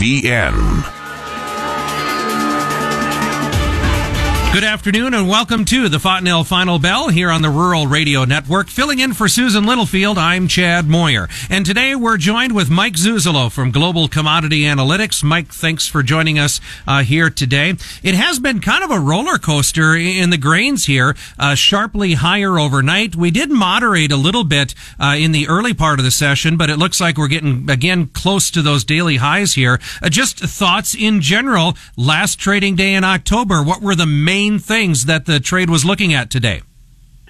BN. Good afternoon and welcome to the Fontanelle Final Bell here on the Rural Radio Network. Filling in for Susan Littlefield, I'm Chad Moyer. And today we're joined with Mike Zuzolo from Global Commodity Analytics. Mike, thanks for joining us uh, here today. It has been kind of a roller coaster in the grains here, uh, sharply higher overnight. We did moderate a little bit uh, in the early part of the session, but it looks like we're getting again close to those daily highs here. Uh, just thoughts in general, last trading day in October, what were the main main things that the trade was looking at today?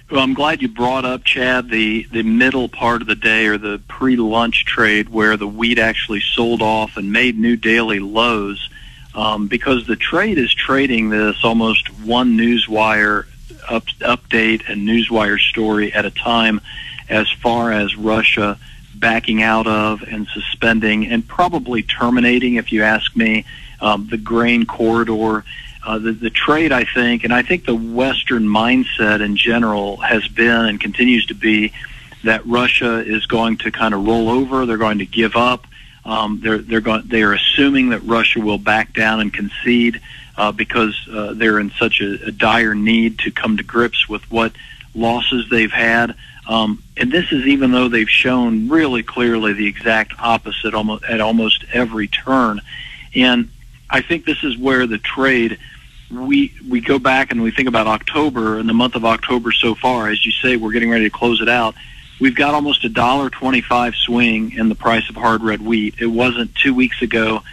Well, I'm glad you brought up, Chad, the, the middle part of the day or the pre-lunch trade where the wheat actually sold off and made new daily lows um, because the trade is trading this almost one newswire up, update and newswire story at a time as far as Russia backing out of and suspending and probably terminating, if you ask me, um, the grain corridor uh, the, the trade, I think, and I think the Western mindset in general has been and continues to be that Russia is going to kind of roll over. They're going to give up. Um, they're they're going they are assuming that Russia will back down and concede uh, because uh, they're in such a, a dire need to come to grips with what losses they've had. Um, and this is even though they've shown really clearly the exact opposite almost at almost every turn. And I think this is where the trade we we go back and we think about October and the month of October so far. As you say, we're getting ready to close it out. We've got almost a dollar twenty-five swing in the price of hard red wheat. It wasn't two weeks ago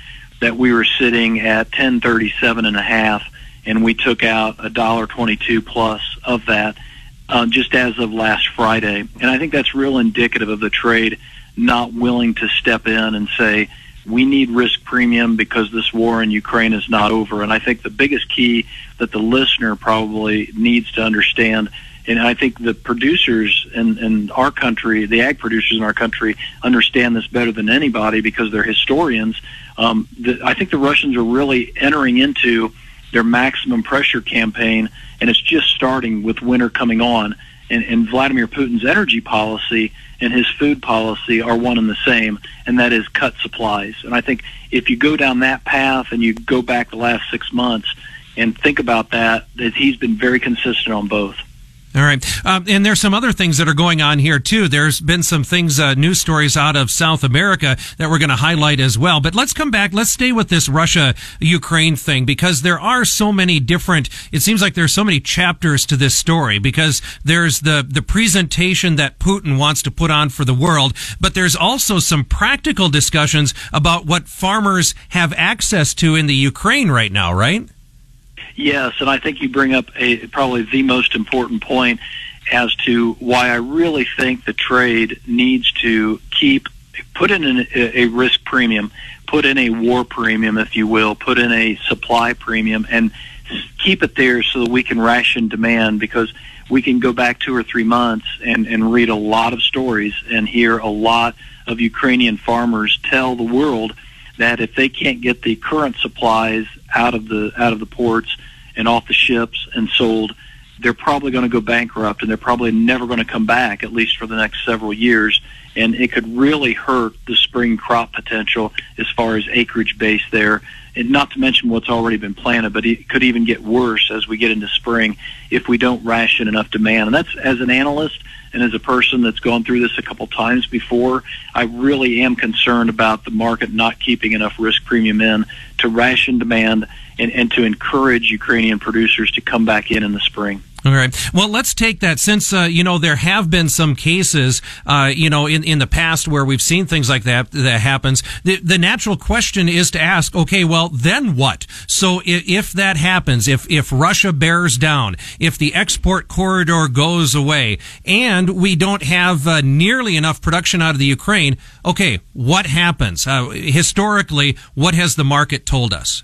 that we were sitting at ten thirty-seven and a half, and we took out a dollar twenty-two plus of that uh, just as of last Friday. And I think that's real indicative of the trade not willing to step in and say we need risk premium because this war in Ukraine is not over. And I think the biggest key that the listener probably needs to understand, and I think the producers in, in our country, the ag producers in our country, understand this better than anybody because they're historians. Um, the, I think the Russians are really entering into their maximum pressure campaign, and it's just starting with winter coming on. And, and Vladimir Putin's energy policy and his food policy are one and the same, and that is cut supplies. And I think if you go down that path and you go back the last six months and think about that, that he's been very consistent on both. All right. Um, and there's some other things that are going on here too. There's been some things, uh, news stories out of South America that we're going to highlight as well. But let's come back. Let's stay with this Russia Ukraine thing because there are so many different, it seems like there's so many chapters to this story because there's the, the presentation that Putin wants to put on for the world, but there's also some practical discussions about what farmers have access to in the Ukraine right now, right? Yes, and I think you bring up a probably the most important point as to why I really think the trade needs to keep put in an, a risk premium, put in a war premium, if you will, put in a supply premium, and keep it there so that we can ration demand because we can go back two or three months and, and read a lot of stories and hear a lot of Ukrainian farmers tell the world that if they can't get the current supplies out of the out of the ports and off the ships and sold, they're probably going to go bankrupt and they're probably never going to come back, at least for the next several years. And it could really hurt the spring crop potential as far as acreage base there. And not to mention what's already been planted, but it could even get worse as we get into spring if we don't ration enough demand. And that's as an analyst and as a person that's gone through this a couple times before, I really am concerned about the market not keeping enough risk premium in to ration demand and, and to encourage Ukrainian producers to come back in in the spring. All right. Well, let's take that since, uh, you know, there have been some cases, uh, you know, in, in the past where we've seen things like that that happens. The, the natural question is to ask, okay, well, then what? So if, if that happens, if, if Russia bears down, if the export corridor goes away and we don't have uh, nearly enough production out of the Ukraine, okay, what happens? Uh, historically, what has the market told us?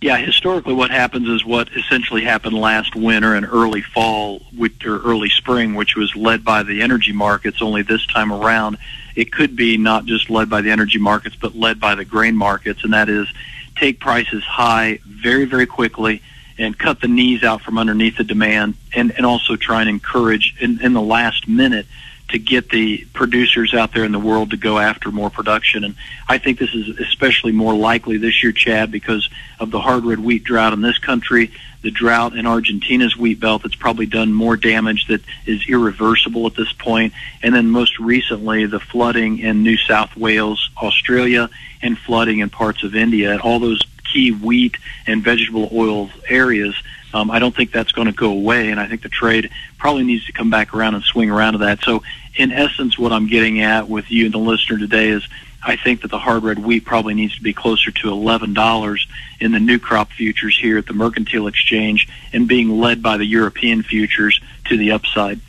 Yeah, historically, what happens is what essentially happened last winter and early fall, or early spring, which was led by the energy markets. Only this time around, it could be not just led by the energy markets, but led by the grain markets, and that is take prices high very, very quickly and cut the knees out from underneath the demand, and, and also try and encourage in, in the last minute to get the producers out there in the world to go after more production. And I think this is especially more likely this year, Chad, because of the hard red wheat drought in this country, the drought in Argentina's wheat belt that's probably done more damage that is irreversible at this point, and then most recently the flooding in New South Wales, Australia, and flooding in parts of India. All those key wheat and vegetable oil areas um, I don't think that's going to go away, and I think the trade probably needs to come back around and swing around to that. So, in essence, what I'm getting at with you and the listener today is I think that the hard red wheat probably needs to be closer to $11 in the new crop futures here at the Mercantile Exchange and being led by the European futures to the upside.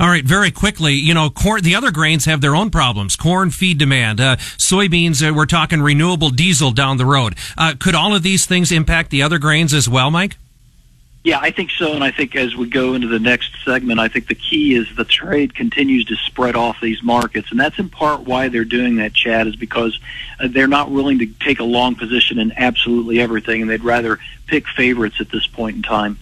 All right, very quickly, you know, corn, the other grains have their own problems. Corn feed demand, uh, soybeans, uh, we're talking renewable diesel down the road. Uh, could all of these things impact the other grains as well, Mike? Yeah, I think so. And I think as we go into the next segment, I think the key is the trade continues to spread off these markets. And that's in part why they're doing that, Chad, is because uh, they're not willing to take a long position in absolutely everything. And they'd rather pick favorites at this point in time.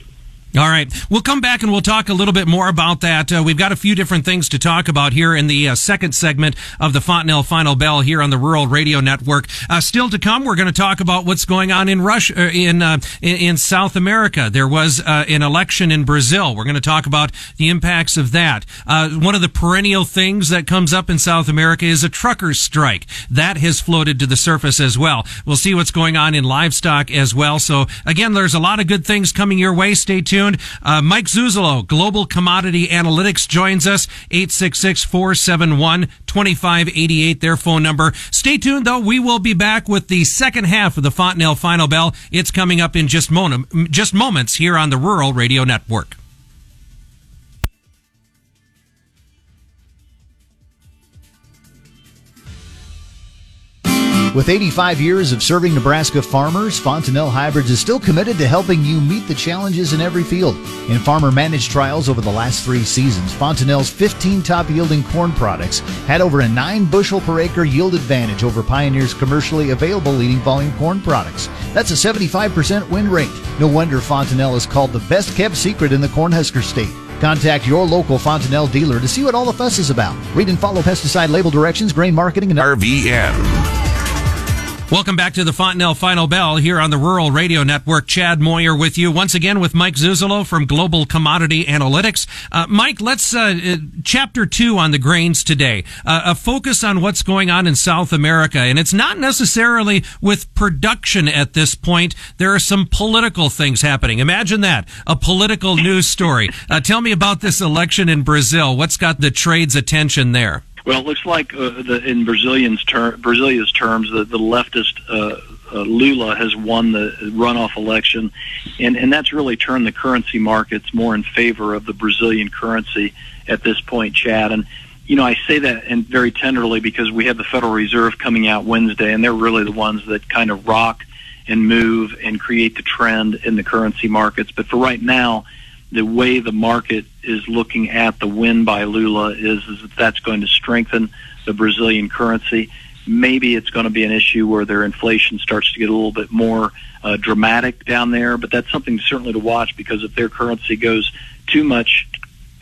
All right. We'll come back and we'll talk a little bit more about that. Uh, we've got a few different things to talk about here in the uh, second segment of the Fontanelle Final Bell here on the Rural Radio Network. Uh, still to come, we're going to talk about what's going on in Russia, uh, in, uh, in, in South America. There was uh, an election in Brazil. We're going to talk about the impacts of that. one of the perennial things that comes up in South America is a truckers' strike. That has floated to the surface as well. We'll see what's going on in livestock as well. So again, there's a lot of good things coming your way. Stay tuned tuned. Uh, Mike Zuzolo, Global Commodity Analytics, joins us. 866-471-2588, their phone number. Stay tuned, though. We will be back with the second half of the Fontanelle Final Bell. It's coming up in just, mon- just moments here on the Rural Radio Network. With 85 years of serving Nebraska farmers, Fontanelle Hybrids is still committed to helping you meet the challenges in every field. In farmer managed trials over the last three seasons, Fontanelle's 15 top yielding corn products had over a 9 bushel per acre yield advantage over Pioneer's commercially available leading volume corn products. That's a 75% win rate. No wonder Fontanelle is called the best kept secret in the Cornhusker state. Contact your local Fontanelle dealer to see what all the fuss is about. Read and follow pesticide label directions, grain marketing, and RVN. Welcome back to the Fontanelle Final Bell here on the Rural Radio Network. Chad Moyer with you once again with Mike Zuzolo from Global Commodity Analytics. Uh, Mike, let's uh, uh, chapter two on the grains today. Uh, a focus on what's going on in South America, and it's not necessarily with production at this point. There are some political things happening. Imagine that a political news story. Uh, tell me about this election in Brazil. What's got the trade's attention there? Well, it looks like uh, the, in Brazilians ter- Brazilia's terms, the, the leftist uh, uh, Lula has won the runoff election, and and that's really turned the currency markets more in favor of the Brazilian currency at this point, Chad. And you know, I say that and very tenderly because we have the Federal Reserve coming out Wednesday, and they're really the ones that kind of rock and move and create the trend in the currency markets. But for right now the way the market is looking at the win by Lula is, is that that's going to strengthen the Brazilian currency. Maybe it's going to be an issue where their inflation starts to get a little bit more uh, dramatic down there, but that's something certainly to watch because if their currency goes too much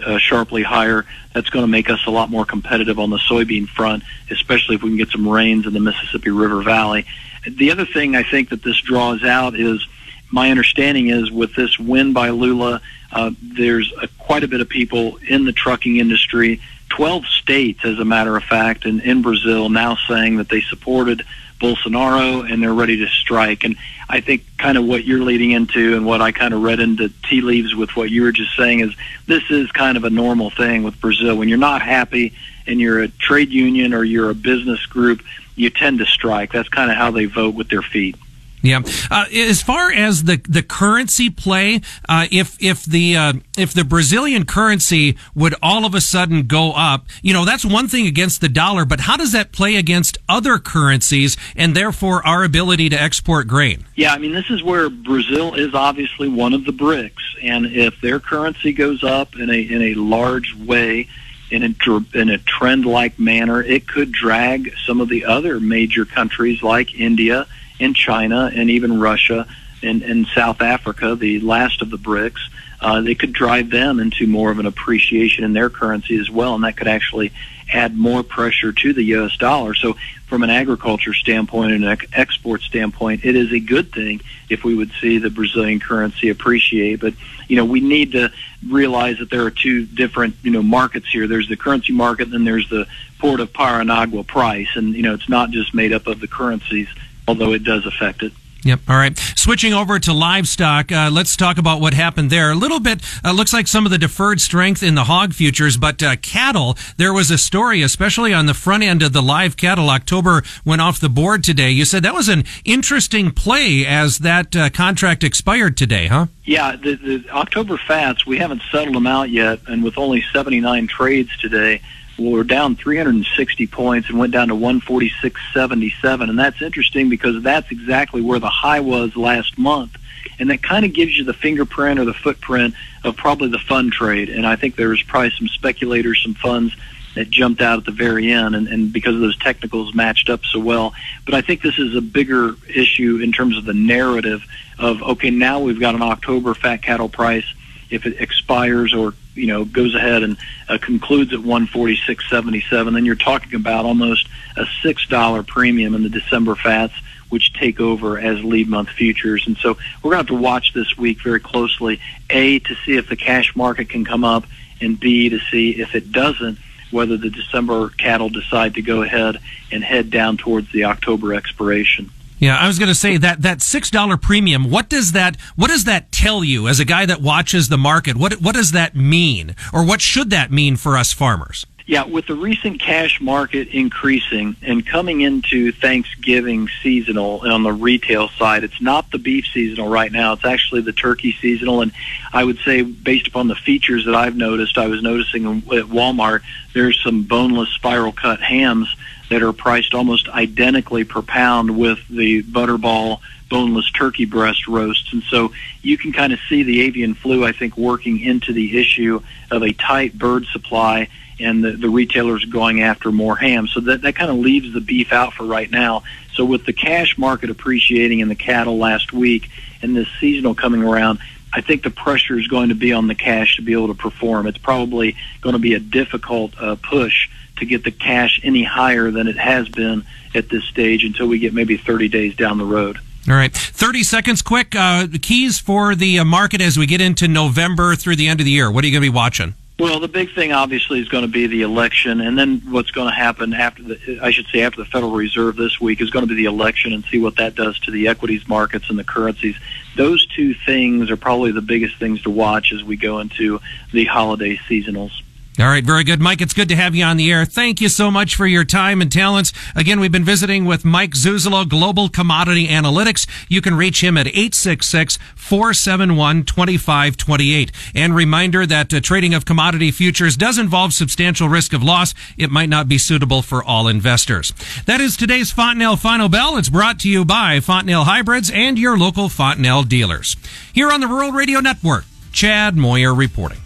uh, sharply higher, that's going to make us a lot more competitive on the soybean front, especially if we can get some rains in the Mississippi River Valley. The other thing I think that this draws out is my understanding is with this win by Lula, uh, there's a, quite a bit of people in the trucking industry, 12 states, as a matter of fact, and in Brazil now saying that they supported Bolsonaro and they're ready to strike. And I think kind of what you're leading into and what I kind of read into tea leaves with what you were just saying is this is kind of a normal thing with Brazil. When you're not happy and you're a trade union or you're a business group, you tend to strike. That's kind of how they vote with their feet. Yeah. Uh, as far as the the currency play, uh, if if the uh, if the Brazilian currency would all of a sudden go up, you know that's one thing against the dollar. But how does that play against other currencies and therefore our ability to export grain? Yeah, I mean this is where Brazil is obviously one of the BRICS, and if their currency goes up in a in a large way. In a, in a trend like manner, it could drag some of the other major countries like India in China and even Russia and, and South Africa, the last of the BRICS, uh, they could drive them into more of an appreciation in their currency as well, and that could actually add more pressure to the U.S. dollar. So, from an agriculture standpoint and an export standpoint, it is a good thing if we would see the Brazilian currency appreciate. But you know, we need to realize that there are two different you know markets here. There's the currency market, and then there's the port of Paranagua price, and you know, it's not just made up of the currencies, although it does affect it. Yep. All right. Switching over to livestock, uh, let's talk about what happened there. A little bit uh, looks like some of the deferred strength in the hog futures, but uh, cattle. There was a story, especially on the front end of the live cattle. October went off the board today. You said that was an interesting play as that uh, contract expired today, huh? Yeah. The, the October fats we haven't settled them out yet, and with only 79 trades today well, we're down 360 points and went down to 146.77. And that's interesting because that's exactly where the high was last month. And that kind of gives you the fingerprint or the footprint of probably the fund trade. And I think there was probably some speculators, some funds that jumped out at the very end and, and because of those technicals matched up so well. But I think this is a bigger issue in terms of the narrative of, okay, now we've got an October fat cattle price. If it expires or you know goes ahead and uh, concludes at 146.77, then you're talking about almost a six dollar premium in the December fats, which take over as lead month futures. And so we're going to have to watch this week very closely. A to see if the cash market can come up, and B to see if it doesn't, whether the December cattle decide to go ahead and head down towards the October expiration. Yeah, I was going to say that that six dollar premium. What does that What does that tell you as a guy that watches the market? What What does that mean, or what should that mean for us farmers? Yeah, with the recent cash market increasing and coming into Thanksgiving seasonal on the retail side, it's not the beef seasonal right now. It's actually the turkey seasonal. And I would say, based upon the features that I've noticed, I was noticing at Walmart, there's some boneless spiral cut hams that are priced almost identically per pound with the Butterball boneless turkey breast roasts. And so you can kind of see the avian flu, I think, working into the issue of a tight bird supply and the, the retailers going after more ham. So that, that kind of leaves the beef out for right now. So with the cash market appreciating in the cattle last week and this seasonal coming around, I think the pressure is going to be on the cash to be able to perform. It's probably going to be a difficult uh, push to get the cash any higher than it has been at this stage until we get maybe 30 days down the road. All right. 30 seconds quick. Uh, the keys for the uh, market as we get into November through the end of the year. What are you going to be watching? Well, the big thing obviously is going to be the election, and then what's going to happen after the, I should say, after the Federal Reserve this week is going to be the election and see what that does to the equities markets and the currencies. Those two things are probably the biggest things to watch as we go into the holiday seasonals. All right, very good. Mike, it's good to have you on the air. Thank you so much for your time and talents. Again, we've been visiting with Mike Zuzolo, Global Commodity Analytics. You can reach him at 866-471-2528. And reminder that uh, trading of commodity futures does involve substantial risk of loss. It might not be suitable for all investors. That is today's Fontanelle Final Bell. It's brought to you by Fontanelle Hybrids and your local Fontanelle dealers. Here on the Rural Radio Network, Chad Moyer reporting.